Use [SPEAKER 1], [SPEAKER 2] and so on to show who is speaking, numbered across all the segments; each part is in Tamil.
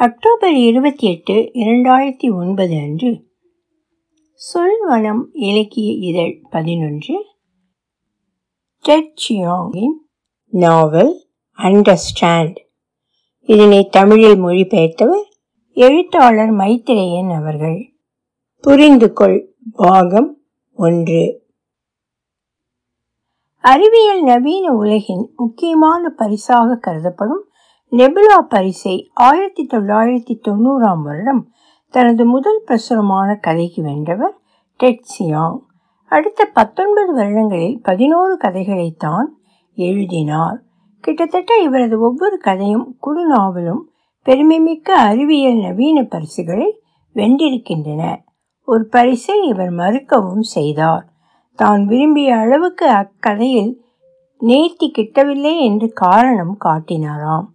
[SPEAKER 1] அக்டோபர் இருபத்தி எட்டு இரண்டாயிரத்தி ஒன்பது அன்று. சொல்வனம் இலக்கிய இதழ் பதினொன்று. டெட் சியாங்கின் நாவல் அண்டர்ஸ்டாண்ட் இதனை தமிழில் மொழிபெயர்த்தவர் எழுத்தாளர் மைத்திரேயன் அவர்கள். புரிந்து கொள் பாகம் ஒன்று. அறிவியல் நவீன உலகின் முக்கியமான பரிசாக கருதப்படும் நெபுலா பரிசை ஆயிரத்தி தொள்ளாயிரத்தி தொண்ணூறாம் வருடம் தனது முதல் பிரசுரமான கதைக்கு வென்றவர் டெட் சியாங். அடுத்த பத்தொன்பது வருடங்களில் பதினோரு கதைகளைத்தான் எழுதினார். கிட்டத்தட்ட இவரது ஒவ்வொரு கதையும் குறு நாவலும் பெருமைமிக்க அறிவியல் நவீன பரிசுகளை வென்றிருக்கின்றன. ஒரு பரிசை இவர் மறுக்கவும் செய்தார். தான் விரும்பிய அளவுக்கு அக்கதையில் நேர்த்தி கிட்டவில்லை என்று காரணம் காட்டினாராம்.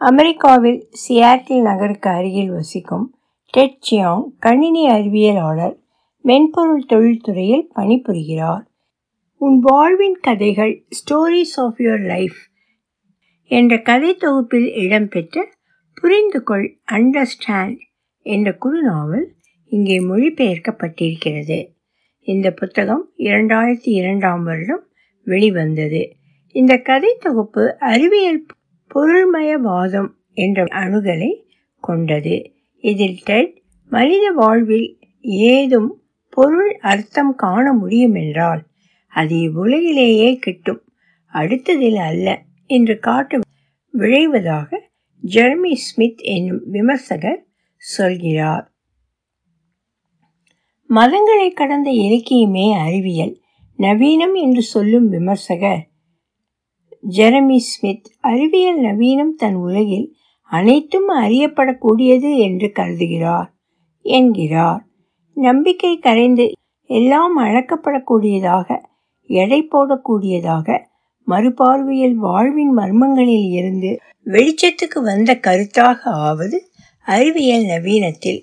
[SPEAKER 1] அமெரிக்காவில் சியாட்டில் நகருக்கு அருகில் வசிக்கும் டெட் சியாங் கணினி அறிவியலாளர் மென்பொருள் தொழில்துறையில் பணிபுரிகிறார். உன் வாழ்வின் கதைகள் ஸ்டோரிஸ் ஆஃப் யுவர் லைஃப் என்ற கதை தொகுப்பில் இடம்பெற்ற புரிந்து கொள் அண்டர்ஸ்டாண்ட் என்ற குறுநாவல் இங்கே மொழிபெயர்க்கப்பட்டிருக்கிறது. இந்த புத்தகம் இரண்டாயிரத்தி இரண்டாம் வருடம் வெளிவந்தது. இந்த கதை தொகுப்பு அறிவியல் பொருள்மயவாதம் என்ற அணுகலை கொண்டது. இதில் டெட் மனித வாழ்வில் ஏதும் பொருள் அர்த்தம் காண முடியும் என்றால் அது இவ்வுலகிலேயே கிட்டும் அடுத்ததில் அல்ல என்று காட்ட விழைவதாக ஜெர்மி ஸ்மித் என்னும் விமர்சகர் சொல்கிறார். மதங்களை கடந்த இலக்கியமே அறிவியல் நவீனம் என்று சொல்லும் விமர்சகர் ஜெரமி ஸ்மித் அறிவியல் நவீனம் தன் உலகில் அனைத்தும் அறியப்படக்கூடியது என்று கருதுகிறார் என்கிறார். நம்பிக்கை கரைந்து எல்லாம் அளக்கப்படக்கூடியதாக எடை போடக்கூடியதாக மறுபார்வையில் வாழ்வின் மர்மங்களில் இருந்து வெளிச்சத்துக்கு வந்த கருத்தாக ஆவது அறிவியல் நவீனத்தில்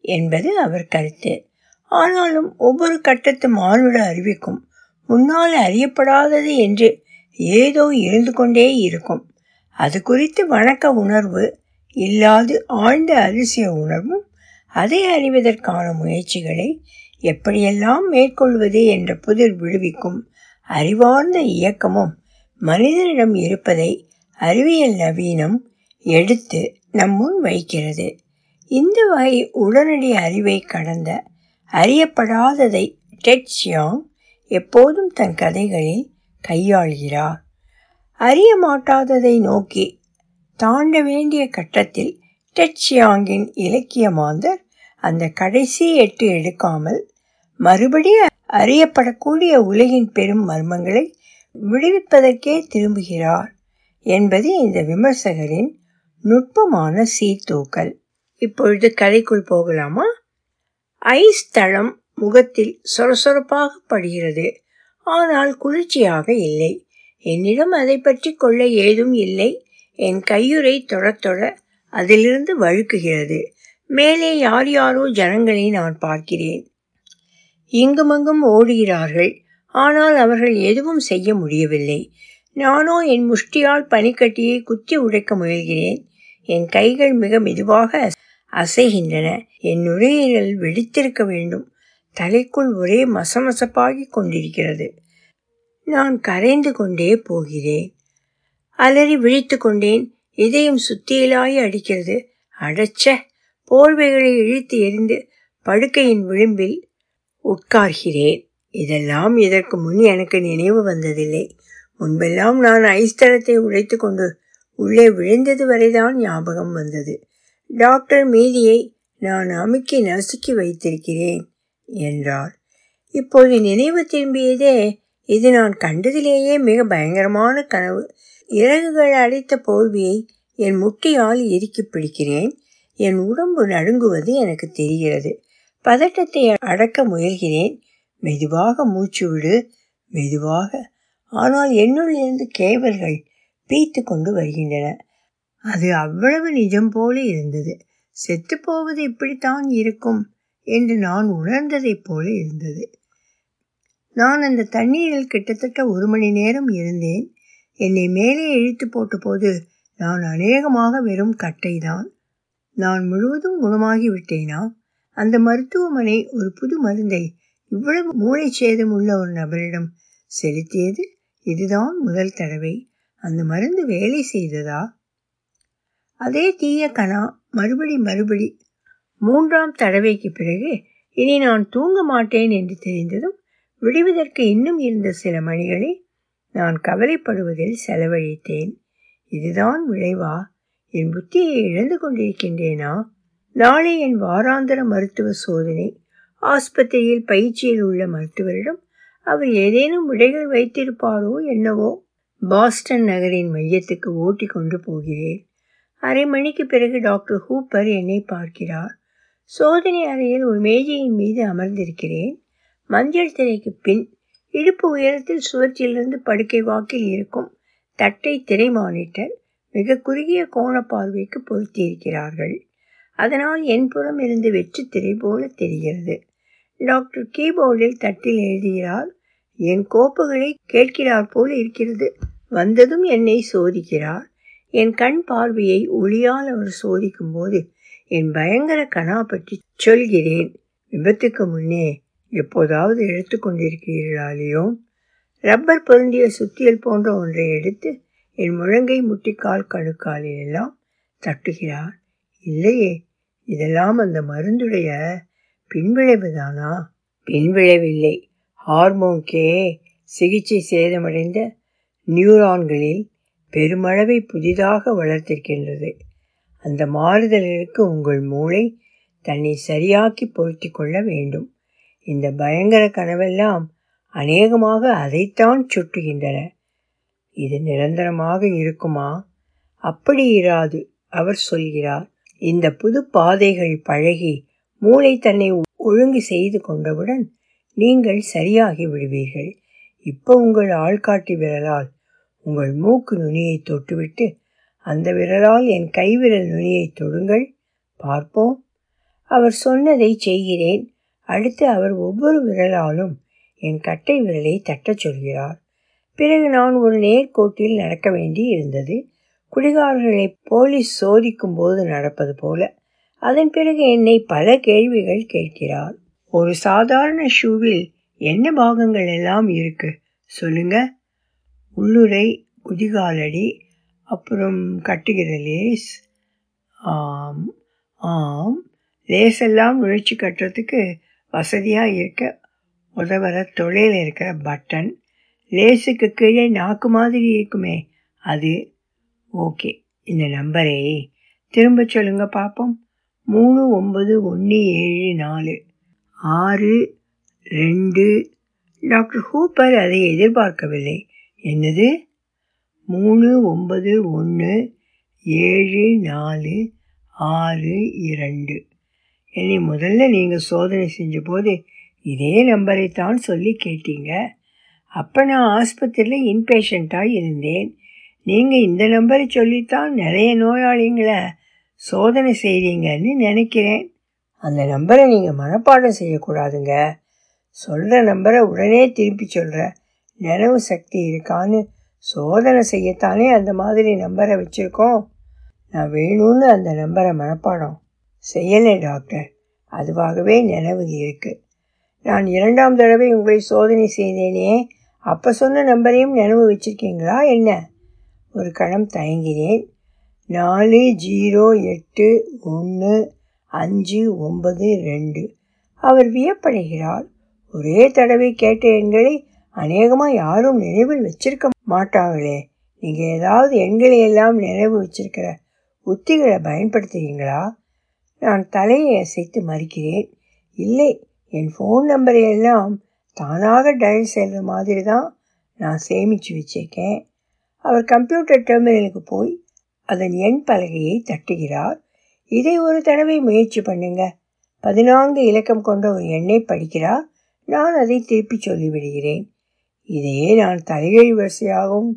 [SPEAKER 1] என்பது அவர் கருத்து. ஆனாலும் ஒவ்வொரு கட்டத்து மானுட அறிவிக்கும் முன்னால் அறியப்படாதது என்று ஏதோ இருந்து கொண்டே இருக்கும். அது குறித்து வணக்க உணர்வு இல்லாது ஆழ்ந்த அதிசய உணர்வும் அதை அறிவதற்கான முயற்சிகளை எப்படியெல்லாம் மேற்கொள்வது என்ற புதிர் விழுவிக்கும் அறிவார்ந்த இயக்கமும் மனிதனிடம் இருப்பதை அறிவியல் நவீனம் எடுத்து நம் முன் வைக்கிறது. இந்த வகை உடனடி அறிவை கடந்த அறியப்படாததை டெட் சியாங் எப்போதும் தன் கதைகளில் கையாள்கிறார் அறிய மாட்டாததை நோக்கி தாண்ட வேண்டிய கட்டத்தில் டெட்சியாங்கின் இலக்கியமாந்தர் இலக்கிய மாந்தர் அந்த கடைசி எட்டு எடுக்காமல் மறுபடியும் அறியப்படக்கூடிய உலகின் பெரும் மர்மங்களை விடுவிப்பதற்கே திரும்புகிறார் என்பது இந்த விமர்சகரின் நுட்பமான சீர்தூக்கல். இப்பொழுது கதைக்குள் போகலாமா? ஐஸ் தளம் முகத்தில் சொரசொரப்பாக படுகிறது. ஆனால் குளிர்ச்சியாக இல்லை. என்னிடம் அதை பற்றி கொள்ள ஏதும் இல்லை. என் கையுறை தொட தொட அதிலிருந்து வழுக்குகிறது. மேலே யார் யாரோ ஜனங்களை நான் பார்க்கிறேன். இங்குமங்கும் ஓடுகிறார்கள். ஆனால் அவர்கள் எதுவும் செய்ய முடியவில்லை. நானோ என் முஷ்டியால் பனிக்கட்டியை குத்தி உடைக்க முயல்கிறேன். என் கைகள் மிக மெதுவாக அசைகின்றன. என் நுரையீரல் வெடித்திருக்க வேண்டும். தலைக்குள் ஒரே மசமசப்பாகி கொண்டிருக்கிறது. நான் கரைந்து கொண்டே போகிறேன். அலறி விழித்து கொண்டேன். இதயம் சுத்தியலாய் அடிக்கிறது. அடைச்ச! போர்வைகளை இழுத்து எரிந்து படுக்கையின் விளிம்பில் உட்கார்கிறேன். இதெல்லாம் இதற்கு முன் எனக்கு நினைவு வந்ததில்லை. முன்பெல்லாம் நான் ஐஸ்தலத்தை உழைத்து கொண்டு உள்ளே விழுந்தது வரைதான் ஞாபகம் வந்தது. டாக்டர் மீதியை நான் அமுக்கி நசுக்கி வைத்திருக்கிறேன். என்றார் இப்போது நினைவு திரும்பியதே இது நான் கண்டதிலேயே மிக பயங்கரமான கனவு. இறகுகள் அடைத்த போர்வியை என் முட்டியால் இறுக்கி பிடிக்கிறேன்? என் உடம்பு நடுங்குவது எனக்கு தெரிகிறது. பதட்டத்தை அடக்க முயல்கிறேன். மெதுவாக மூச்சு விடு. மெதுவாக. ஆனால் என்னுள் இருந்து கேவல்கள் பீத்து கொண்டு வருகின்றன. அது அவ்வளவு நிஜம் போல இருந்தது. செத்து போவது இப்படித்தான் இருக்கும். என்று நான் உணர்ந்ததைப் போல இருந்தது. நான் அந்த தண்ணீரில் கிட்டத்தட்ட ஒரு மணி நேரம் இருந்தேன். என்னை மேலே இழுத்து போட்டபோது நான் அநேகமாக வெறும் கட்டைதான். நான் முழுவதும் குணமாகிவிட்டேனா? அந்த மருத்துவமனை ஒரு புது மருந்தை இவ்வளவு மூளை சேதம் உள்ள ஒரு நபரிடம் செலுத்தியது இதுதான் முதல் தடவை. அந்த மருந்து வேலை செய்ததா? அதே தீய கணா மறுபடி மறுபடி மூன்றாம் தடவைக்கு பிறகு இனி நான் தூங்க மாட்டேன் என்று தெரிந்ததும் விடுவதற்கு இன்னும் இருந்த சில மணிகளை நான் கவலைப்படுவதில் செலவழித்தேன். இதுதான் விளைவா? என் புத்தியை இழந்து கொண்டிருக்கின்றேனா? நாளை என் வாராந்திர மருத்துவ சோதனை. ஆஸ்பத்திரியில் பயிற்சியில் உள்ள மருத்துவரிடம் அவர் ஏதேனும் விடைகள் வைத்திருப்பாரோ என்னவோ பாஸ்டன் நகரின் மையத்துக்கு ஓட்டி கொண்டு போகிறேன். அரை மணிக்கு பிறகு டாக்டர் ஹூப்பர் என்னை பார்க்கிறார். சோதனை அறையில் ஒரு மேஜையின் மீது அமர்ந்திருக்கிறேன். மஞ்சள் திரைக்கு பின் இடுப்பு உயரத்தில் சுவற்றிலிருந்து படுக்கை வாக்கில் இருக்கும் தட்டை திரை மானிட்டர் மிக குறுகிய கோண பார்வைக்கு பொருத்தியிருக்கிறார்கள். அதனால் என் புறம் இருந்து வெற்றி திரை போல தெரிகிறது. டாக்டர் கீபோர்டில் தட்டில் எழுதுகிறார் என் கோப்புகளை கேட்கிறார் போல் இருக்கிறது. வந்ததும் என்னை சோதிக்கிறார். என் கண் பார்வையை ஒளியால் அவர் சோதிக்கும் போது என் பயங்கர கணா பற்றி சொல்கிறேன். விபத்துக்கு முன்னே எப்போதாவது எடுத்துக்கொண்டிருக்கிறீர்களாலேயோ ரப்பர் பொருந்திய சுத்தியல் போன்ற ஒன்றை எடுத்து என் முழங்கை முட்டிக்கால் கணுக்காலில் எல்லாம் தட்டுகிறார். இல்லையே இதெல்லாம் அந்த மருந்துடைய பின்விளைவுதானா? பின்விளைவில்லை. ஹார்மோன்கே சிகிச்சை சேதமடைந்த நியூரான்களில் பெருமளவை புதிதாக வளர்த்திருக்கின்றது அந்த மாறுதல்களுக்கு உங்கள் மூளை தன்னை சரியாக்கி பொருத்தி கொள்ள வேண்டும். இந்த பயங்கர கனவெல்லாம் அநேகமாக அதைத்தான் சுட்டுகின்றன. இது நிரந்தரமாக இருக்குமா? அப்படி இராது அவர் சொல்கிறார். இந்த புது பாதைகள் பழகி மூளை தன்னை ஒழுங்கு செய்து கொண்டவுடன் நீங்கள் சரியாகி விடுவீர்கள். இப்போ உங்கள் ஆள்காட்டி விரலால் உங்கள் மூக்கு நுனியை தொட்டுவிட்டு அந்த விரலால் என் கைவிரல் நுனியை தொடுங்கள். பார்ப்போம். அவர் சொன்னதை செய்கிறேன். அடுத்து அவர் ஒவ்வொரு விரலாலும் என் கட்டை விரலை தட்டச் சொல்கிறார். பிறகு நான் ஒரு நேர்கோட்டில் நடக்க வேண்டி இருந்தது. குடிகாரர்களை போலீஸ் சோதிக்கும் போது நடப்பது போல அதன் பிறகு என்னை பல கேள்விகள் கேட்கிறார். ஒரு சாதாரண ஷூவில் என்ன பாகங்கள் எல்லாம் இருக்கு? சொல்லுங்க. உள்ளுரை குதிகாலடி அப்புறம் கட்டுகிற லேஸ். ஆம் ஆம். லேஸெல்லாம் நுழைச்சி கட்டுறதுக்கு வசதியாக இருக்க உதவுற தொழில் இருக்கிற பட்டன். லேஸுக்கு கீழே நாக்கு மாதிரி இருக்குமே அது. ஓகே இந்த நம்பரை. திரும்ப சொல்லுங்க பார்ப்போம் மூணு ஒம்பது ஒன்று ஏழு நாலு. ஆறு ரெண்டு. டாக்டர் ஹூப்பர் அதை எதிர்பார்க்கவில்லை. என்னது? மூணு ஒன்பது ஒன்று ஏழு நாலு ஆறு இரண்டு. என்னை முதல்ல நீங்கள் சோதனை செஞ்சபோது இதே நம்பரை தான் சொல்லி கேட்டீங்க. அப்போ நான் ஆஸ்பத்திரியில் இன்பேஷண்ட்டாக இருந்தேன். நீங்கள் இந்த நம்பரை சொல்லித்தான் நிறைய நோயாளிங்களை சோதனை செய்கிறீங்கன்னு நினைக்கிறேன். அந்த நம்பரை நீங்கள் மனப்பாடம் செய்யக்கூடாதுங்க. சொல்கிற நம்பரை உடனே திருப்பி சொல்கிற நினைவு சக்தி இருக்கான்னு சோதனை செய்யத்தானே அந்த மாதிரி நம்பரை வச்சுருக்கோம். நான் வேணும்னு அந்த நம்பரை மனப்பாடம். செய்யலை டாக்டர். அதுவாகவே நினைவு இருக்குது நான் இரண்டாம் தடவை உங்களை சோதனை செய்தேனே. அப்போ சொன்ன நம்பரையும் நினைவு வச்சுருக்கீங்களா என்ன? ஒரு கணம் தயங்கினேன். நாலு ஜீரோ எட்டு ஒன்று அஞ்சு ஒன்பது ரெண்டு. அவர் வியப்படைகிறார். ஒரே தடவை கேட்ட எண்களை அநேகமாக யாரும் நினைவில் வச்சிருக்க மாட்டாங்களே நீங்கள் ஏதாவது எண்களை எல்லாம் நினைவு வச்சிருக்கிற உத்திகளை பயன்படுத்துகிறீங்களா நான் தலையை அசைத்து மறுக்கிறேன். இல்லை என் ஃபோன் நம்பரை எல்லாம் தானாக டயல் செய்கிற மாதிரி தான் நான் சேமித்து வச்சிருக்கேன். அவர் கம்ப்யூட்டர் டெர்மினலுக்கு போய் அதன் எண் பலகையை தட்டுகிறார். இதை ஒரு தடவை முயற்சி பண்ணுங்க. பதினான்கு இலக்கம் கொண்ட ஒரு எண்ணை படிக்கிறார். நான் அதை திருப்பி சொல்லிவிடுகிறேன். இதையே நான் தலைகீழ் வரிசையாகவும்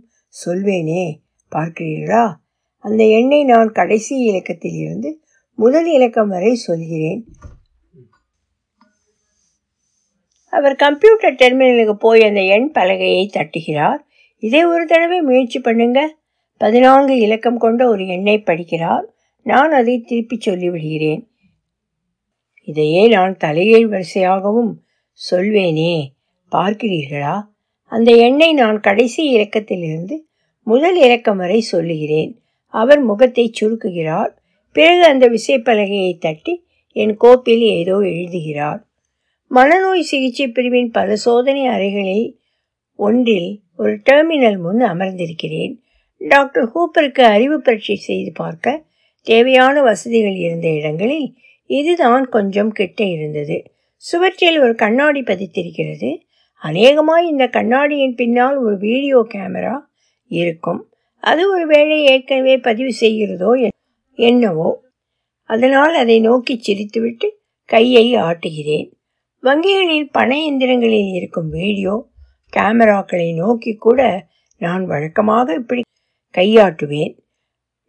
[SPEAKER 1] சொல்வேனே பார்க்கிறீர்களா? அந்த எண்ணை நான் கடைசி இலக்கத்தில் இருந்து முதல் இலக்கம் வரை சொல்கிறேன். அவர் கம்ப்யூட்டர் டெர்மினலுக்கு போய் அந்த எண் பலகையை தட்டுகிறார். இதை ஒரு தடவை முயற்சி பண்ணுங்க. பதினான்கு இலக்கம் கொண்ட ஒரு எண்ணை படிக்கிறார். நான் அதை திருப்பிச் சொல்லிவிடுகிறேன். இதையே நான் தலையை வரிசையாகவும் சொல்வேனே பார்க்கிறீர்களா? அந்த எண்ணை நான் கடைசி இலக்கத்திலிருந்து முதல் இலக்கம் வரை சொல்லுகிறேன். அவர் முகத்தை சுருக்குகிறார். பிறகு அந்த விசைப்பலகையை தட்டி என் கோப்பில் ஏதோ எழுதுகிறார். மனநோய் சிகிச்சை பிரிவின் பல சோதனை அறைகளில் ஒன்றில் ஒரு டெர்மினல் முன் அமர்ந்திருக்கிறேன். டாக்டர் ஹூப்பருக்கு அறிவு பரீட்சை செய்து பார்க்க தேவையான வசதிகள் இருந்த இடங்களில் இதுதான் கொஞ்சம் கிட்ட இருந்தது. சுவற்றில் ஒரு கண்ணாடி பதித்திருக்கிறது. அநேகமாய் இந்த கண்ணாடியின் பின்னால் ஒரு வீடியோ கேமரா இருக்கும். அது ஒரு வேளை ஏற்கனவே பதிவு செய்கிறதோ என்னவோ. அதனால் அதை நோக்கி சிரித்துவிட்டு கையை ஆட்டுகிறேன். வங்கிகளில் பண எந்திரங்களில் இருக்கும் வீடியோ கேமராக்களை நோக்கி கூட நான் வழக்கமாக இப்படி கையாட்டுவேன்.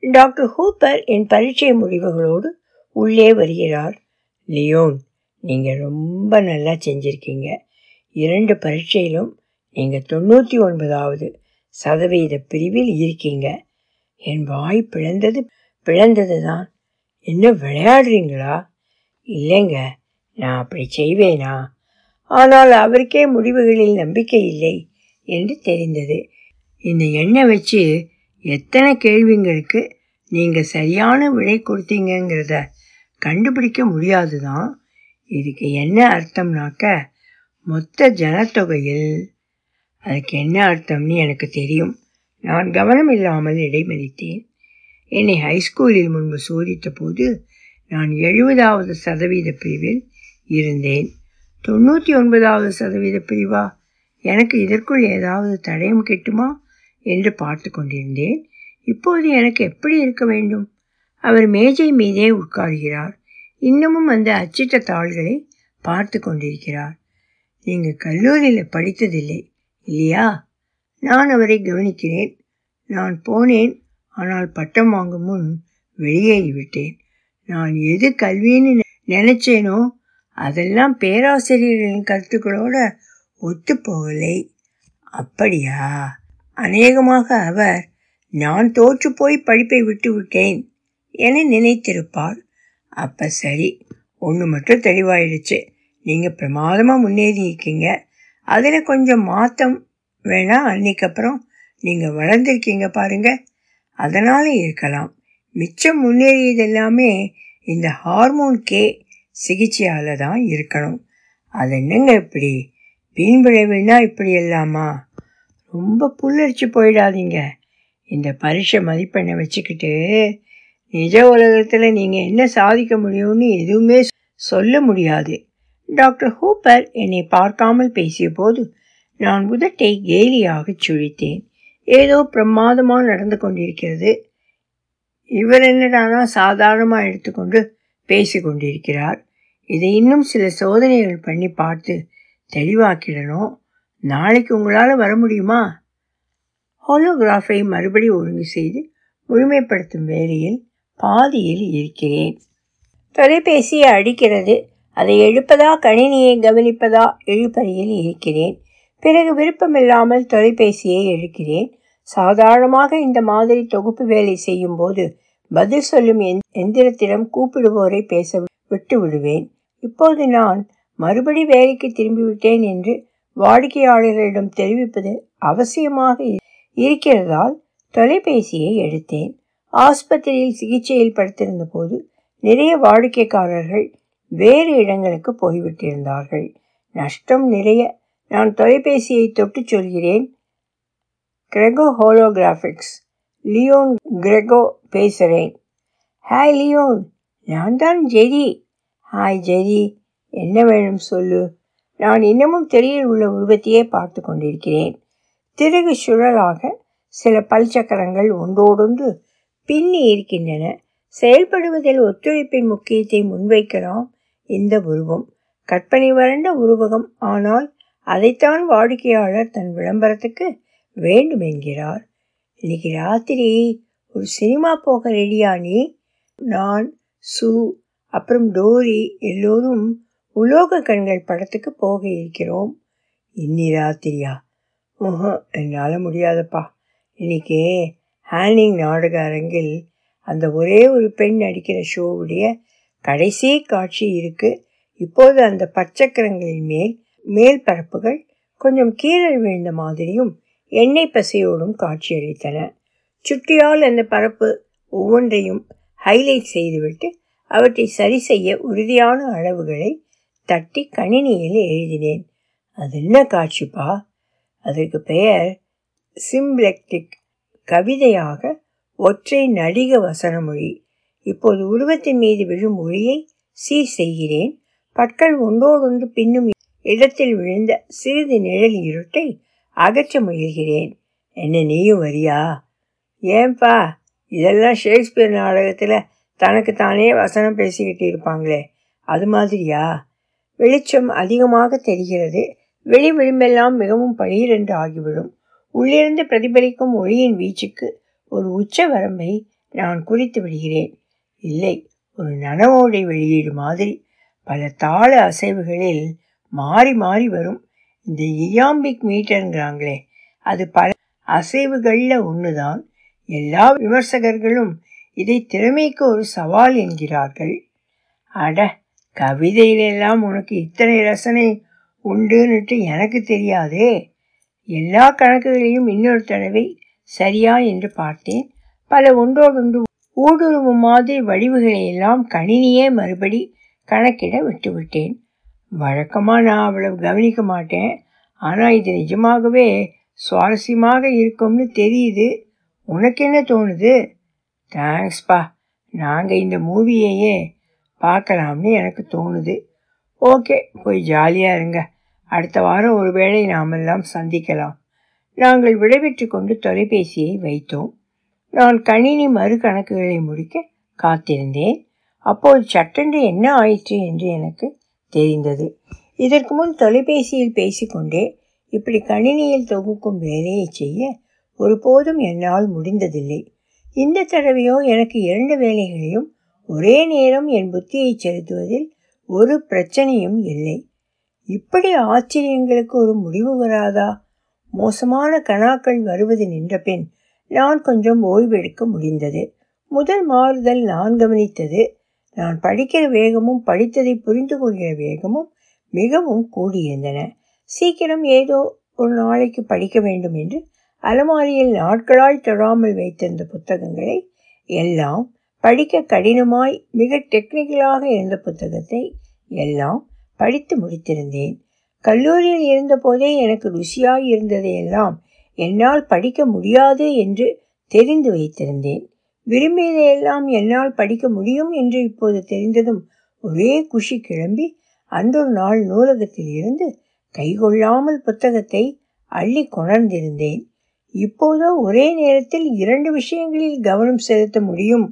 [SPEAKER 1] டாக்டர் ஹூப்பர் என் பரீட்சை முடிவுகளோடு உள்ளே வருகிறார். லியோன் நீங்கள் ரொம்ப நல்லா செஞ்சுருக்கீங்க. இரண்டு பரீட்சையிலும் நீங்கள் தொண்ணூற்றி ஒன்பதாவது சதவீத பிரிவில் இருக்கீங்க. என் வாய் பிளந்தது பிளந்தது தான் என்ன விளையாடுறீங்களா? இல்லைங்க நான் அப்படி செய்வேனா? ஆனால் அவருக்கே முடிவுகளில் நம்பிக்கை இல்லை என்று தெரிந்தது. இந்த எண்ணெய் வச்சு எத்தனை கேள்விங்களுக்கு நீங்கள் சரியான விடை கொடுத்தீங்கங்கிறத கண்டுபிடிக்க முடியாது தான் இதுக்கு என்ன அர்த்தம்னாக்க மொத்த ஜனத்தொகையில் அதுக்கு என்ன அர்த்தம்னு எனக்கு தெரியும். நான் கவனம் இல்லாமல் இடைமறித்தேன். என்னை ஹைஸ்கூலில் முன்பு சோதித்த போது நான் எழுபதாவது சதவீத பிரிவில் இருந்தேன். தொண்ணூற்றி ஒன்பதாவது சதவீத பிரிவா? எனக்கு இதற்குள் ஏதாவது தடயம் கிட்டுமா என்று பார்த்து கொண்டிருந்தேன். இப்போது எனக்கு எப்படி இருக்க வேண்டும்? அவர் மேஜை மீதே உட்கார்கிறார். இன்னமும் அந்த அச்சிட்ட தாள்களை பார்த்து கொண்டிருக்கிறார். நீங்கள் கல்லூரியில் படித்ததில்லை. இல்லையா? நான் அவரை கவனிக்கிறேன். நான் போனேன். ஆனால் பட்டம் வாங்கும் முன் வெளியேறிவிட்டேன். நான் எது கல்வின்னு நினைச்சேனோ அதெல்லாம் பேராசிரியர்களின் கருத்துக்களோட ஒத்து போகலை. அப்படியா? அநேகமாக அவர் நான் தோற்று போய் படிப்பை விட்டு விட்டேன் என நினைத்திருப்பார். அப்போ சரி ஒன்று மட்டும் தெளிவாயிடுச்சு. நீங்கள் பிரமாதமாக முன்னேறி இருக்கீங்க அதில் கொஞ்சம் மாற்றம் வேணாம் அன்னைக்கப்புறம் நீங்கள் வளர்ந்துருக்கீங்க பாருங்கள் அதனால் இருக்கலாம். மிச்சம் முன்னேறியது எல்லாமே இந்த ஹார்மோன் கே சிகிச்சையால் தான் இருக்கணும். அது என்னங்க இப்படி? வீண் இப்படி எல்லாமா? ரொம்ப புல்லரிச்சு போயிடாதீங்க. இந்த பரிசை மதிப்பெண்ணை வச்சுக்கிட்டு நிஜ உலகத்தில் நீங்கள் என்ன சாதிக்க முடியும்னு எதுவுமே சொல்ல முடியாது. டாக்டர் ஹூப்பர் என்னை பார்க்காமல் பேசிய போது நான் உதட்டை கேலியாக சுழித்தேன். ஏதோ பிரமாதமாக நடந்து கொண்டிருக்கிறது. இவர் என்னடானா சாதாரணமாக எடுத்துக்கொண்டு பேசி கொண்டிருக்கிறார். இதை இன்னும் சில சோதனைகள் பண்ணி பார்த்து தெளிவாக்கிடணும். நாளைக்கு உங்களால் வர முடியுமா? ஹோலோகிராஃபை மறுபடி ஒழுங்கு செய்து முழுமைப்படுத்தும் வேலையில் பாதியில் இருக்கிறேன். தொலைபேசியை அடிக்கிறது. அதை எழுப்பதா கணினியை கவனிப்பதா எழுப்பறையில் இருக்கிறேன். பிறகு விருப்பமில்லாமல் தொலைபேசியை எழுக்கிறேன். சாதாரணமாக இந்த மாதிரி தொகுப்பு வேலை செய்யும் போது பதில் சொல்லும் எந்திரத்திடம் கூப்பிடுவோரை பேச விட்டு விடுவேன். இப்போது நான் மறுபடி வேலைக்கு திரும்பிவிட்டேன் என்று வாடிக்கையாளர்களிடம் தெரிவிப்பது அவசியமாக இருக்கிறதால் தொலைபேசியை எடுத்தேன். ஆஸ்பத்திரியில் சிகிச்சையில் படுத்திருந்த போது நிறைய வாடிக்கைக்காரர்கள் வேறு இடங்களுக்கு போய்விட்டிருந்தார்கள். நஷ்டம் நிறைய. நான் தொலைபேசியை தொட்டு சொல்கிறேன். கிரெகோ ஹோலோகிராஃபிக்ஸ். லியோன் கிரெகோ பேசுகிறேன். Hi Leon. நான் தான் ஜெரி. ஹாய் ஜெரி. என்ன வேணும் சொல்லு. நான் இன்னமும் திரையில் உள்ள உருவத்தையே பார்த்து கொண்டிருக்கிறேன். திருகு சுழலாக சில பல்சக்கரங்கள் ஒன்றோடொன்று பின்னி இருக்கின்றன. செயல்படுவதில் ஒத்துழைப்பின் முக்கியத்தை முன்வைக்கலாம். இந்த உருவம். கற்பனை வறண்ட உருவகம். ஆனால் அதைத்தான் வாடிக்கையாளர் தன் விளம்பரத்துக்கு வேண்டும் என்கிறார். இன்னைக்கு ராத்திரி ஒரு சினிமா போக ரெடியா நீ நான் சு அப்புறம் டோரி எல்லோரும் உலோக கண்கள் படத்துக்கு போக இருக்கிறோம். இன்னி ராத்திரியா? ஓஹோ என்னால் முடியாதப்பா. இன்னைக்கு ஹேனிங் நாடக அரங்கில் அந்த ஒரே ஒரு பெண் நடிக்கிற ஷோவுடைய கடைசி காட்சி இருக்கு. இப்போது அந்த பற்சக்கரங்களின் மேல் மேல் பரப்புகள் கொஞ்சம் கீழே விழுந்த மாதிரியும் எண்ணெய் பசையோடும் காட்சியளித்தன. சுட்டியால் அந்த பரப்பு ஒவ்வொன்றையும் ஹைலைட் செய்துவிட்டு அவற்றை சரி செய்ய உறுதியான அளவுகளை தட்டி கணினியில் எழுதினேன். அது என்ன காட்சிப்பா? அதற்கு பெயர் சிம்ப்ளெக்டிக் கவிதையாக ஒற்றை நடிக வசனமொழி. இப்போது உருவத்தின் மீது விழும் ஒளியை சீர் செய்கிறேன். பற்கள் ஒன்றோடொன்று பின்னும் இடத்தில் விழுந்த சிறிது நிழல் இருட்டை அகற்ற முயல்கிறேன். என்ன நீயும் வரியா? ஏன்பா இதெல்லாம் ஷேக்ஸ்பியர் நாடகத்தில் தனக்கு தானே வசனம் பேசிக்கிட்டு இருப்பாங்களே அது மாதிரியா? வெளிச்சம் அதிகமாக தெரிகிறது. வெளி விளிம்பெல்லாம் மிகவும் பழியிரென்று ஆகிவிடும். உள்ளிருந்து பிரதிபலிக்கும் ஒளியின் வீச்சுக்கு ஒரு உச்ச வரம்பை நான் குறித்து விடுகிறேன். இல்லை ஒரு நனவோடை வெளியீடு மாதிரி பல தாள அசைவுகளில் மாறி மாறி வரும். இந்த இயாம்பிக் மீட்டருங்கிறாங்களே அது பல அசைவுகளில் ஒன்று தான் எல்லா விமர்சகர்களும் இதை திறமைக்கு ஒரு சவால் என்கிறார்கள். அட கவிதையிலெல்லாம் உனக்கு இத்தனை ரசனை உண்டுன்னுட்டு எனக்கு தெரியாதே. எல்லா கணக்குகளையும் இன்னொரு தடவை சரியா என்று பார்த்தேன். பல ஒன்றோடொன்று ஊடுருவு மாதிரி வடிவுகளை எல்லாம் கணினியே மறுபடி கணக்கிட விட்டுவிட்டேன். வழக்கமாக நான் அவ்வளவு கவனிக்க மாட்டேன். ஆனால் இது நிஜமாகவே சுவாரஸ்யமாக இருக்கும்னு தெரியுது. உனக்கு என்ன தோணுது தேங்க்ஸ்ப்பா நாங்கள் இந்த மூவியையே பார்க்கலாம்னு எனக்கு தோணுது. ஓகே போய் ஜாலியாக இருங்க. அடுத்த வாரம் ஒருவேளை நாமெல்லாம் சந்திக்கலாம். நாங்கள் விடைபெற்று கொண்டு தொலைபேசியை வைத்தோம். நான் கணினி மறு கணக்குகளை முடிக்க காத்திருந்தேன். அப்போது சட்டென்று என்ன ஆயிற்று என்று எனக்கு தெரிந்தது. இதற்கு முன் தொலைபேசியில் பேசிக்கொண்டே இப்படி கணினியில் தொகுக்கும் வேலையை செய்ய ஒருபோதும் என்னால் முடிந்ததில்லை. இந்த தடவையோ எனக்கு இரண்டு வேலைகளையும் ஒரே நேரம் என் புத்தியை செலுத்துவதில் ஒரு பிரச்சனையும் இல்லை. இப்படி ஆச்சரியங்களுக்கு ஒரு முடிவு வராதா? மோசமான கணாக்கள் வருவது நின்ற பின் நான் கொஞ்சம் ஓய்வெடுக்க முடிந்தது. முதல் மாறுதல் நான் கவனித்தது. நான் படிக்கிற வேகமும் படித்ததை புரிந்து கொள்கிற வேகமும் மிகவும் கூடியிருந்தன. சீக்கிரம் ஏதோ ஒரு நாளைக்கு படிக்க வேண்டும் என்று அலமாரியில் நாட்களாய் தொடாமல் வைத்திருந்த புத்தகங்களை எல்லாம் படிக்க கடினமாய் மிக டெக்னிக்கலாக இருந்த புத்தகத்தை எல்லாம் படித்து முடித்திருந்தேன். கல்லூரியில் இருந்தபோதே எனக்கு ருசியாய் இருந்ததையெல்லாம் என்னால் படிக்க முடியாது என்று தெரிந்து வைத்திருந்தேன். விரும்பியதையெல்லாம் என்னால் படிக்க முடியும் என்று இப்போது தெரிந்ததும் ஒரே குஷி கிளம்பி அன்றொரு நாள் நூலகத்தில் இருந்து கைகொள்ளாமல் புத்தகத்தை அள்ளி கொணர்ந்திருந்தேன். இப்போதோ ஒரே நேரத்தில் இரண்டு விஷயங்களில் கவனம் செலுத்த முடியும்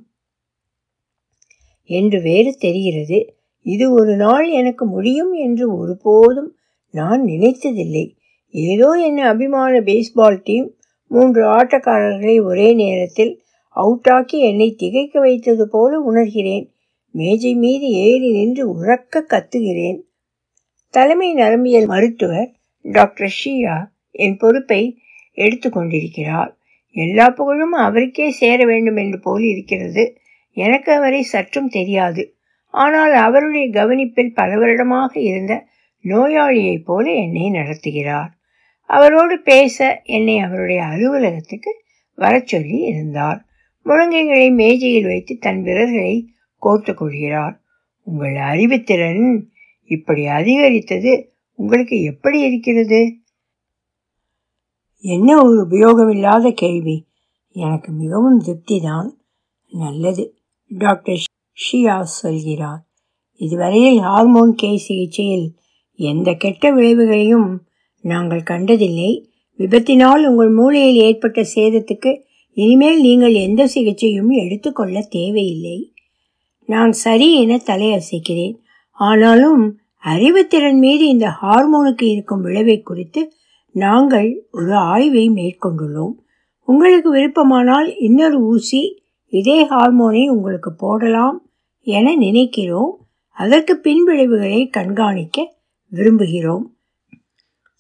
[SPEAKER 1] என்று வேறு தெரிகிறது. இது ஒரு நாள் எனக்கு முடியும் என்று ஒருபோதும் நான் நினைத்ததில்லை. ஏதோ என்ன அபிமான பேஸ்பால் டீம் மூன்று ஆட்டக்காரர்களை ஒரே நேரத்தில் அவுட்டாக்கி என்னை திகைக்க வைத்தது போல உணர்கிறேன். மேஜை மீது ஏறி நின்று உறக்க கத்துகிறேன். தலைமை நரம்பியல் மருத்துவர் டாக்டர் ஷியா என் பொறுப்பை எடுத்துக்கொண்டிருக்கிறார் எல்லா புகழும் அவருக்கே சேர வேண்டும் என்று போல் இருக்கிறது. எனக்கு அவரை சற்றும் தெரியாது. ஆனால் அவருடைய கவனிப்பில் பல வருடமாக இருந்த நோயாளியைப் போல என்னை நடத்துகிறார். அவரோடு பேச என்னை அவருடைய அலுவலகத்துக்கு வரச் சொல்லி இருந்தார். முழங்கைகளை மேஜையில் வைத்து தன் விரல்களை கோர்த்து கொள்கிறார். உங்கள் அறிவுத்திறன் இப்படி அதிகரித்தது உங்களுக்கு எப்படி இருக்கிறது? என்ன ஒரு உபயோகமில்லாத கேள்வி. எனக்கு மிகவும் திருப்திதான். நல்லது டாக்டர் ஷியா சொல்கிறார். இதுவரையில் ஹார்மோன் கே சிகிச்சையில் எந்த கெட்ட விளைவுகளையும் நாங்கள் கண்டதில்லை. விபத்தினால் உங்கள் மூளையில் ஏற்பட்ட சேதத்துக்கு இனிமேல் நீங்கள் எந்த சிகிச்சையும் எடுத்துக்கொள்ள தேவையில்லை. நான் சரி என தலையசைக்கிறேன். ஆனாலும் அறிவுத்திறன் மீது இந்த ஹார்மோனுக்கு இருக்கும் விளைவை குறித்து நாங்கள் ஒரு ஆய்வை மேற்கொண்டுள்ளோம். உங்களுக்கு விருப்பமானால் இன்னொரு ஊசி இதே ஹார்மோனை உங்களுக்கு போடலாம் என நினைக்கிறோம். அதற்கு பின்விளைவுகளை கண்காணிக்க விரும்புகிறோம்.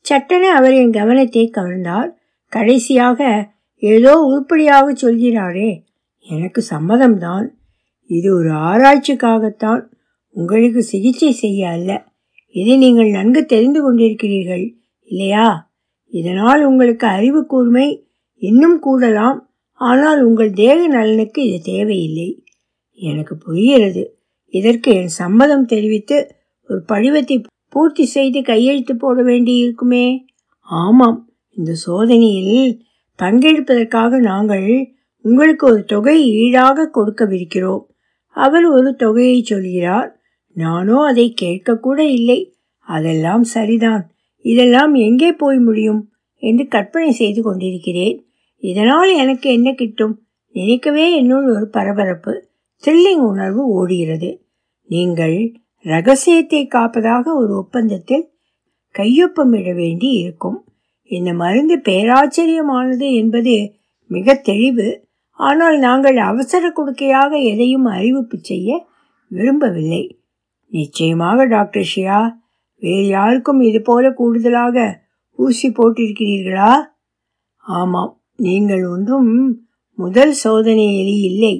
[SPEAKER 1] சட்டென என் கவனத்தை கவர்ந்தார். கடைசியாக ஏதோ உருப்படியாக சொல்கிறாரே எனக்கு சம்மதம்தான். இது ஒரு ஆராய்ச்சிக்காகத்தான். உங்களுக்கு சிகிச்சை செய்ய அல்ல. இதை நீங்கள் நன்கு தெரிந்து கொண்டிருக்கிறீர்கள் இல்லையா? இதனால் உங்களுக்கு அறிவு கூர்மை இன்னும் கூடலாம். ஆனால் உங்கள் தேக நலனுக்கு இது தேவையில்லை. எனக்கு புரிகிறது. இதற்கு என் சம்மதம் தெரிவித்து ஒரு படிவத்தை பூர்த்தி செய்து கையெழுத்து போட வேண்டியிருக்குமே? ஆமாம். இந்த சோதனையில் பங்கெடுப்பதற்காக நாங்கள் உங்களுக்கு ஒரு தொகை ஈடாக கொடுக்கவிருக்கிறோம். அவர் ஒரு தொகையை சொல்கிறார். நானோ அதை கேட்கக்கூட இல்லை. அதெல்லாம் சரிதான். இதெல்லாம் எங்கே போய் முடியும் என்று கற்பனை செய்து கொண்டிருக்கிறேன். இதனால் எனக்கு என்ன கிட்டும்? நினைக்கவே என்னுள் ஒரு பரபரப்பு த்ரில்லிங் உணர்வு ஓடுகிறது. நீங்கள் ரகசியத்தை காப்பதாக ஒரு ஒப்பந்தத்தில் கையொப்பமிட வேண்டி இருக்கும் இந்த மருந்து பேராச்சரியமானது என்பது மிக தெளிவு. ஆனால் நாங்கள் அவசர கொடுக்கையாக எதையும் அறிவிப்பு செய்ய விரும்பவில்லை. நிச்சயமாக டாக்டர் ஷியா வேறு யாருக்கும் இது போல கூடுதலாக ஊசி போட்டிருக்கிறீர்களா? ஆமாம் நீங்கள் ஒன்றும் முதல் சோதனையிலே இல்லை.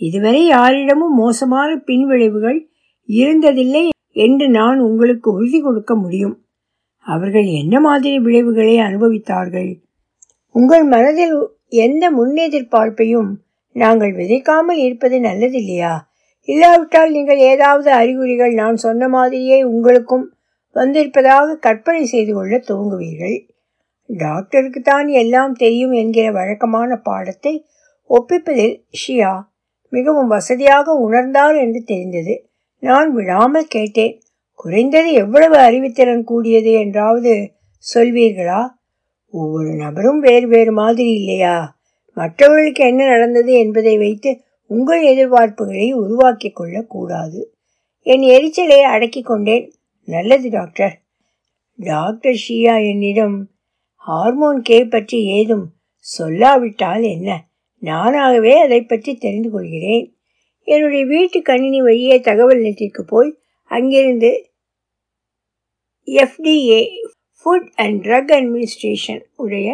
[SPEAKER 1] இதுவரை யாரிடமும் மோசமான பின்விளைவுகள் இருந்ததில்லை என்று நான் உங்களுக்கு உறுதி கொடுக்க முடியும். அவர்கள் என்ன மாதிரி விளைவுகளை அனுபவித்தார்கள்? உங்கள் மனதில் எந்த முன்னெதிர்பார்ப்பையும் நாங்கள் விதைக்காமல் இருப்பது நல்லதில்லையா? இல்லாவிட்டால் நீங்கள் ஏதாவது அறிகுறிகள் நான் சொன்ன மாதிரியே உங்களுக்கும் வந்திருப்பதாக கற்பனை செய்து கொள்ள துவங்குவீர்கள். டாக்டருக்கு தான் எல்லாம் தெரியும் என்கிற வழக்கமான பாடத்தை ஒப்பிப்பதில் ஷியா மிகவும் வசதியாக உணர்ந்தார் என்று தெரிந்தது. நான் விடாமல் கேட்டேன். குறைந்தது எவ்வளவு அறிவுத்திறன் கூடியது என்றாவது சொல்வீர்களா? ஒவ்வொரு நபரும் வேறு வேறு மாதிரி இல்லையா? மற்றவர்களுக்கு என்ன நடந்தது என்பதை வைத்து உங்கள் எதிர்பார்ப்புகளை உருவாக்கிக் கொள்ளக்கூடாது. என் எரிச்சலை அடக்கி கொண்டேன். நல்லது டாக்டர். டாக்டர் ஷியா என்னிடம் ஹார்மோன் கே பற்றி ஏதும் சொல்லாவிட்டால் என்ன? நானாகவே அதை பற்றி தெரிந்து கொள்கிறேன். என்னுடைய வீட்டு கணினி வழியே தகவல் நெட்டிற்கு போய் அங்கிருந்து FDA food and drug administration உடைய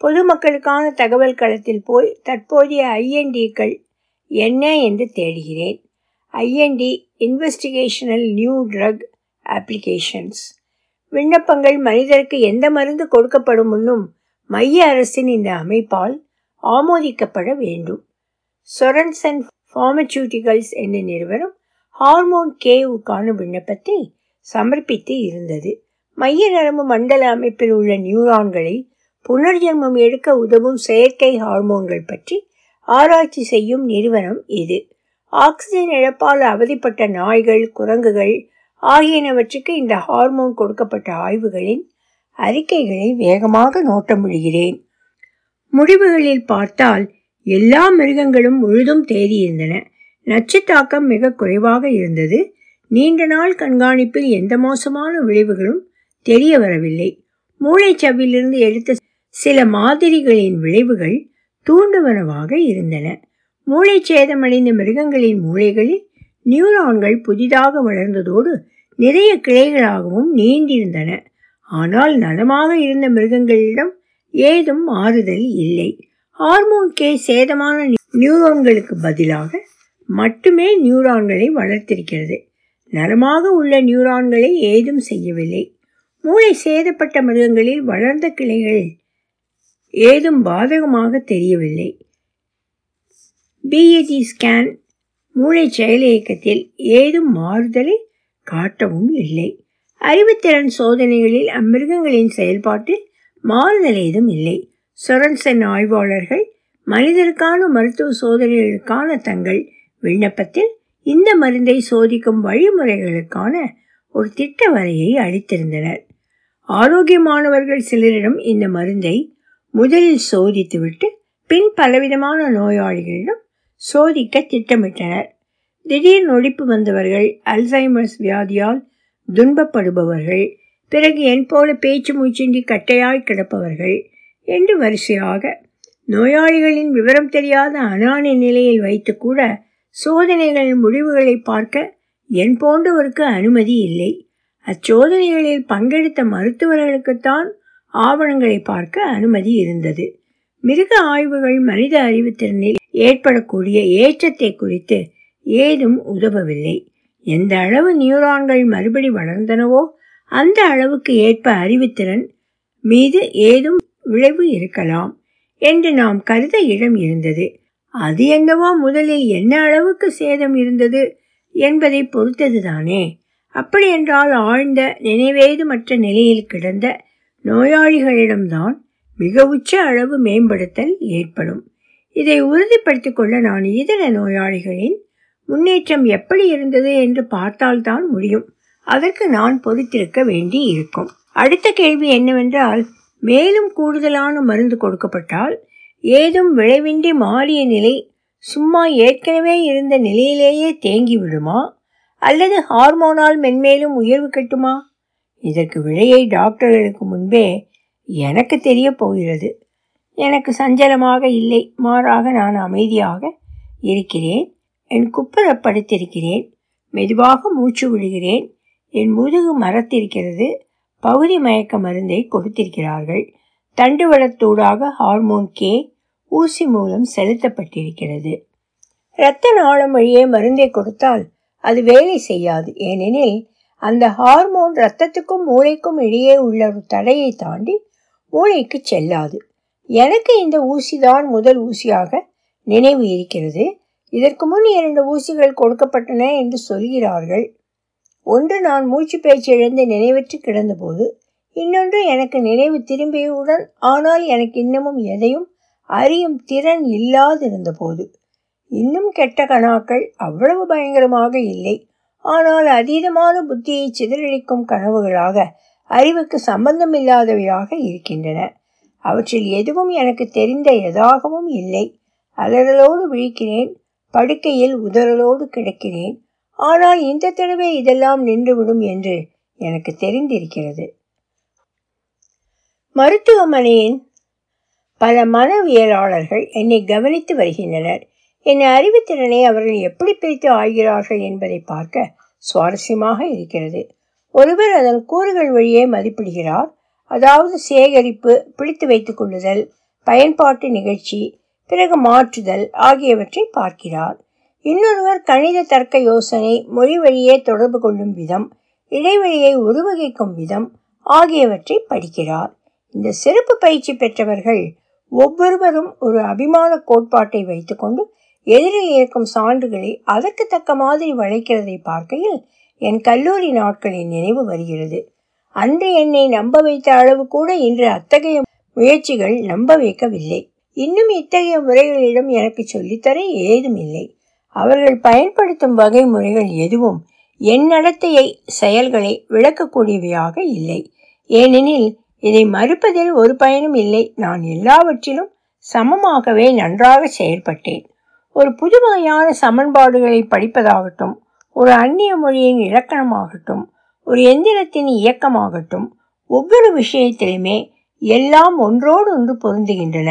[SPEAKER 1] பொதுமக்களுக்கான தகவல் களத்தில் போய் தற்போதைய ஐஎன்டிக்கள் என்ன என்று தேடுகிறேன். IND investigational new drug applications விண்ணப்பங்கள் மனிதருக்கு எந்த மருந்து கொடுக்கப்படும் முன்னும் மைய அரசின் இந்த அமைப்பால் ஆமோதிக்கப்பட வேண்டும். சொரன்சன் ஃபார்மசூட்டிகல்ஸ் என்ற நிறுவனம் ஹார்மோன் கேவுக்கான விண்ணப்பத்தை சமர்ப்பித்து இருந்தது. மைய நரம்பு மண்டல அமைப்பில் உள்ள நியூரான்களை புனர்ஜென்மம் எடுக்க உதவும் செயற்கை ஹார்மோன்கள் பற்றி ஆராய்ச்சி செய்யும் நிறுவனம் இது. ஆக்சிஜன் இழப்பால் அவதிப்பட்ட நாய்கள் குரங்குகள் ஆகியனவற்றுக்கு இந்த ஹார்மோன் கொடுக்கப்பட்ட ஆய்வுகளின் அறிக்கைகளை வேகமாக நோட்டமிடுகிறேன். முடிவுகளில் பார்த்தால் எல்லா மிருகங்களும் முழுதும் தேறியிருந்தன நச்சுத்தாக்கம் மிக குறைவாக இருந்தது. நீண்ட நாள் கண்காணிப்பில் எந்த மோசமான விளைவுகளும் தெரிய வரவில்லை. மூளைச்சவ்விலிருந்து எடுத்த சில மாதிரிகளின் விளைவுகள் தூண்டுவனவாக இருந்தன. மூளை சேதமடைந்த மிருகங்களின் மூளைகளில் நியூரான்கள் புதிதாக வளர்ந்ததோடு நிறைய கிளைகளாகவும் நீண்டிருந்தன. ஆனால் நலமாக இருந்த மிருகங்களிடம் ஏதும் மாறுதல் இல்லை. ஹார்மோன் கே சேதமான நியூரான்களுக்கு பதிலாக மட்டுமே நியூரான்களை வளர்த்திருக்கிறது. நலமாக உள்ள நியூரான்களை ஏதும் செய்யவில்லை. மூளை சேதப்பட்ட மிருகங்களில் வளர்ந்த கிளைகள் ஏதும் பாதகமாக தெரியவில்லை. பிஏஜி ஸ்கேன் மூளை செயலியக்கத்தில் ஏதும் மாறுதலை காட்டவும் இல்லை. அறிவுத்திறன் சோதனைகளில் அம்மிருகங்களின் செயல்பாட்டில் மாறுதல் ஏதும் இல்லை. சொரன்சன் ஆய்வாளர்கள் மனிதருக்கான மருத்துவ சோதனைகளுக்கான தங்கள் விண்ணப்பத்தில் இந்த மருந்தை சோதிக்கும் வழிமுறைகளுக்கான ஒரு திட்ட வரையை அளித்திருந்தனர். ஆரோக்கியமானவர்கள் சிலரிடம் இந்த மருந்தை முதலில் சோதித்துவிட்டு பின் பலவிதமான நோயாளிகளிடம் சோதிக்க திட்டமிட்டனர். திடீர் நொடிப்பு வந்தவர்கள் அல்சைமர்ஸ் வியாதியால் துன்பப்படுபவர்கள் பிறகு என் போல பேச்சு மூச்சின்றி கட்டையாய் கிடப்பவர்கள் என்று வரிசையாக நோயாளிகளின் விவரம் தெரியாத அனானி நிலையில் வைத்து கூட சோதனைகளின் முடிவுகளை பார்க்க என் போன்றவருக்கு அனுமதி இல்லை. அச்சோதனைகளில் பங்கெடுத்த மருத்துவர்களுக்குத்தான் ஆவணங்களை பார்க்க அனுமதி இருந்தது. மிருக ஆய்வுகள் மனித அறிவுத்திறனில் ஏற்படக்கூடிய ஏற்றத்தை குறித்து ஏதும் உதவவில்லை. எந்த அளவு நியூரான்கள் மறுபடி வளர்ந்தனவோ அந்த அளவுக்கு ஏற்ப அறிவுத்திறன் மீது ஏதும் விளைவு இருக்கலாம் என்று நாம் கருத இடம் இருந்தது. அது என்னவோ முதலில் என்ன அளவுக்கு சேதம் இருந்தது என்பதை பொறுத்ததுதானே. அப்படியென்றால் ஆழ்ந்த நினைவேதுமற்ற நிலையில் கிடந்த நோயாளிகளிடம்தான் மிக உச்ச அளவு மேம்படுத்தல் ஏற்படும். இதை உறுதிப்படுத்திக் கொள்ள நான் இதர நோயாளிகளின் முன்னேற்றம் எப்படி இருந்தது என்று பார்த்தால்தான் முடியும். அதற்கு நான் பொறுத்திருக்க வேண்டி இருக்கும் அடுத்த கேள்வி என்னவென்றால் மேலும் கூடுதலான மருந்து கொடுக்கப்பட்டால் ஏதும் விளைவின்றி மாறிய நிலை சும்மா ஏற்கனவே இருந்த நிலையிலேயே தேங்கி விடுமா அல்லது ஹார்மோனால் மென்மேலும் உயர்வு கட்டுமா? இதற்கு விடையை டாக்டர்களுக்கு முன்பே எனக்கு தெரிய போகிறது. எனக்கு சஞ்சலமாக இல்லை. மாறாக நான் அமைதியாக இருக்கிறேன். என் குப்புற படுத்திருக்கிறேன். மெதுவாக மூச்சு விடுகிறேன். என் முதுகு மரத்திருக்கிறது. பகுதி மயக்க மருந்தை கொடுத்திருக்கிறார்கள். தண்டுவளத்தூடாக ஹார்மோன் கே ஊசி மூலம் செலுத்தப்பட்டிருக்கிறது. இரத்த நாளம் வழியே மருந்தை கொடுத்தால் அது வேலை செய்யாது. ஏனெனில் அந்த ஹார்மோன் இரத்தத்துக்கும் மூளைக்கும் இடையே உள்ள ஒரு தடையை தாண்டி மூளைக்கு செல்லாது. எனக்கு இந்த ஊசிதான் முதல் ஊசியாக நினைவு இருக்கிறது. இதற்கு முன் இரண்டு ஊசிகள் கொடுக்கப்பட்டன என்று சொல்கிறார்கள். ஒன்று நான் மூச்சு பேச்சு இழந்து நினைவற்று கிடந்தபோது இன்னொன்று எனக்கு நினைவு திரும்பியவுடன் ஆனால் எனக்கு இன்னமும் எதையும் அறியும் திறன் இல்லாதிருந்தபோது. இன்னும் கெட்ட கணாக்கள் அவ்வளவு பயங்கரமாக இல்லை. ஆனால் அதீதமான புத்தியை சிதறளிக்கும் கனவுகளாக அறிவுக்கு சம்பந்தமில்லாதவையாக இருக்கின்றன. அவற்றில் எதுவும் எனக்கு தெரிந்த எதாகவும் இல்லை. அலறலோடு விழிக்கிறேன் படுக்கையில் உதறலோடு கிடக்கிறேன் ஆனால் இந்த தடவை இதெல்லாம் நின்றுவிடும் என்று எனக்கு தெரிந்திருக்கிறது. மருத்துவமனையின் பல மனவியலாளர்கள் என்னை கவனித்து வருகின்றனர். என் அறிவுத்திறனை அவர்கள் எப்படி பிரித்து ஆகிறார்கள் என்பதை பார்க்க சுவாரஸ்யமாக இருக்கிறது. ஒருவர் அதன் கூறுகள் வழியே மதிப்பிடுகிறார். அதாவது சேகரிப்பு பிடித்து வைத்துக் கொள்ளுதல் பயன்பாட்டு நிகழ்ச்சி பிறகு மாற்றுதல் ஆகியவற்றை பார்க்கிறார். இன்னொருவர் கணித தர்க்க யோசனை மொழி வழியே தொடர்பு கொள்ளும் விதம் இடைவெளியை உருவகிக்கும் விதம் ஆகியவற்றை படிக்கிறார். இந்த சிறப்பு பயிற்சி பெற்றவர்கள் ஒவ்வொருவரும் ஒரு அபிமான கோட்பாட்டை வைத்துக்கொண்டு எதிரில் இருக்கும் சான்றுகளை அதற்கு தக்க மாதிரி வளைக்கிறதை பார்க்கையில் என் கல்லூரி நாட்களின் நினைவு வருகிறது. அன்று என்னை நம்ப வைத்த அளவு கூட இன்று அத்தகைய முயற்சிகள் நம்ப வைக்கவில்லை. இன்னும் இத்தகைய முறைகளிடம் எனக்கு சொல்லித்தர ஏதும் இல்லை. அவர்கள் பயன்படுத்தும் வகை முறைகள் எதுவும் என் நடத்தையை செயல்களை விளக்கக்கூடியவையாக இல்லை. ஏனெனில் இதை மறுப்பதில் ஒரு பயனும் இல்லை. நான் எல்லாவற்றிலும் சமமாகவே நன்றாக செயல்பட்டேன். ஒரு புதுமையான சமன்பாடுகளை படிப்பதாகட்டும் ஒரு அந்நிய மொழியின் இலக்கணமாகட்டும் ஒரு எந்திரத்தின் இயக்கமாகட்டும் ஒவ்வொரு விஷயத்திலுமே எல்லாம் ஒன்றோடு ஒன்று பொருந்துகின்றன.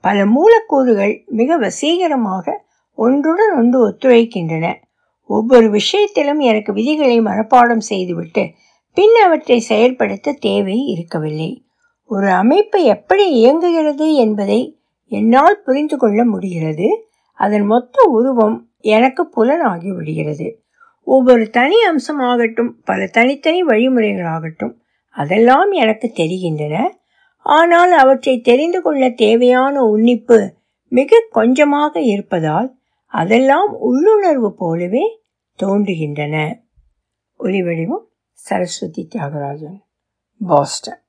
[SPEAKER 1] பல மூலக்கூறுகள் மிக வசீகரமாக ஒன்றுடன் ஒன்று ஒத்துழைக்கின்றன. ஒவ்வொரு விஷயத்திலும் எனக்கு விதிகளை மனப்பாடம் செய்துவிட்டு பின் அவற்றை செயல்படுத்த தேவை இருக்கவில்லை. ஒரு அமைப்பு எப்படி இயங்குகிறது என்பதை என்னால் புரிந்து கொள்ள முடிகிறது. அதன் மொத்த உருவம் எனக்கு புலனாகி விடுகிறது ஒவ்வொரு தனி அம்சமாகட்டும் பல தனித்தனி வழிமுறைகளாகட்டும் அதெல்லாம் எனக்கு தெரிகின்றன. ஆனால் அவற்றை தெரிந்து கொள்ள தேவையான உன்னிப்பு மிக கொஞ்சமாக இருப்பதால் அதெல்லாம் உள்ளுணர்வு போலவே தோன்றுகின்றன. ஒளிவடிவம் சரஸ்வதி தியாகராஜன் பாஸ்டன்.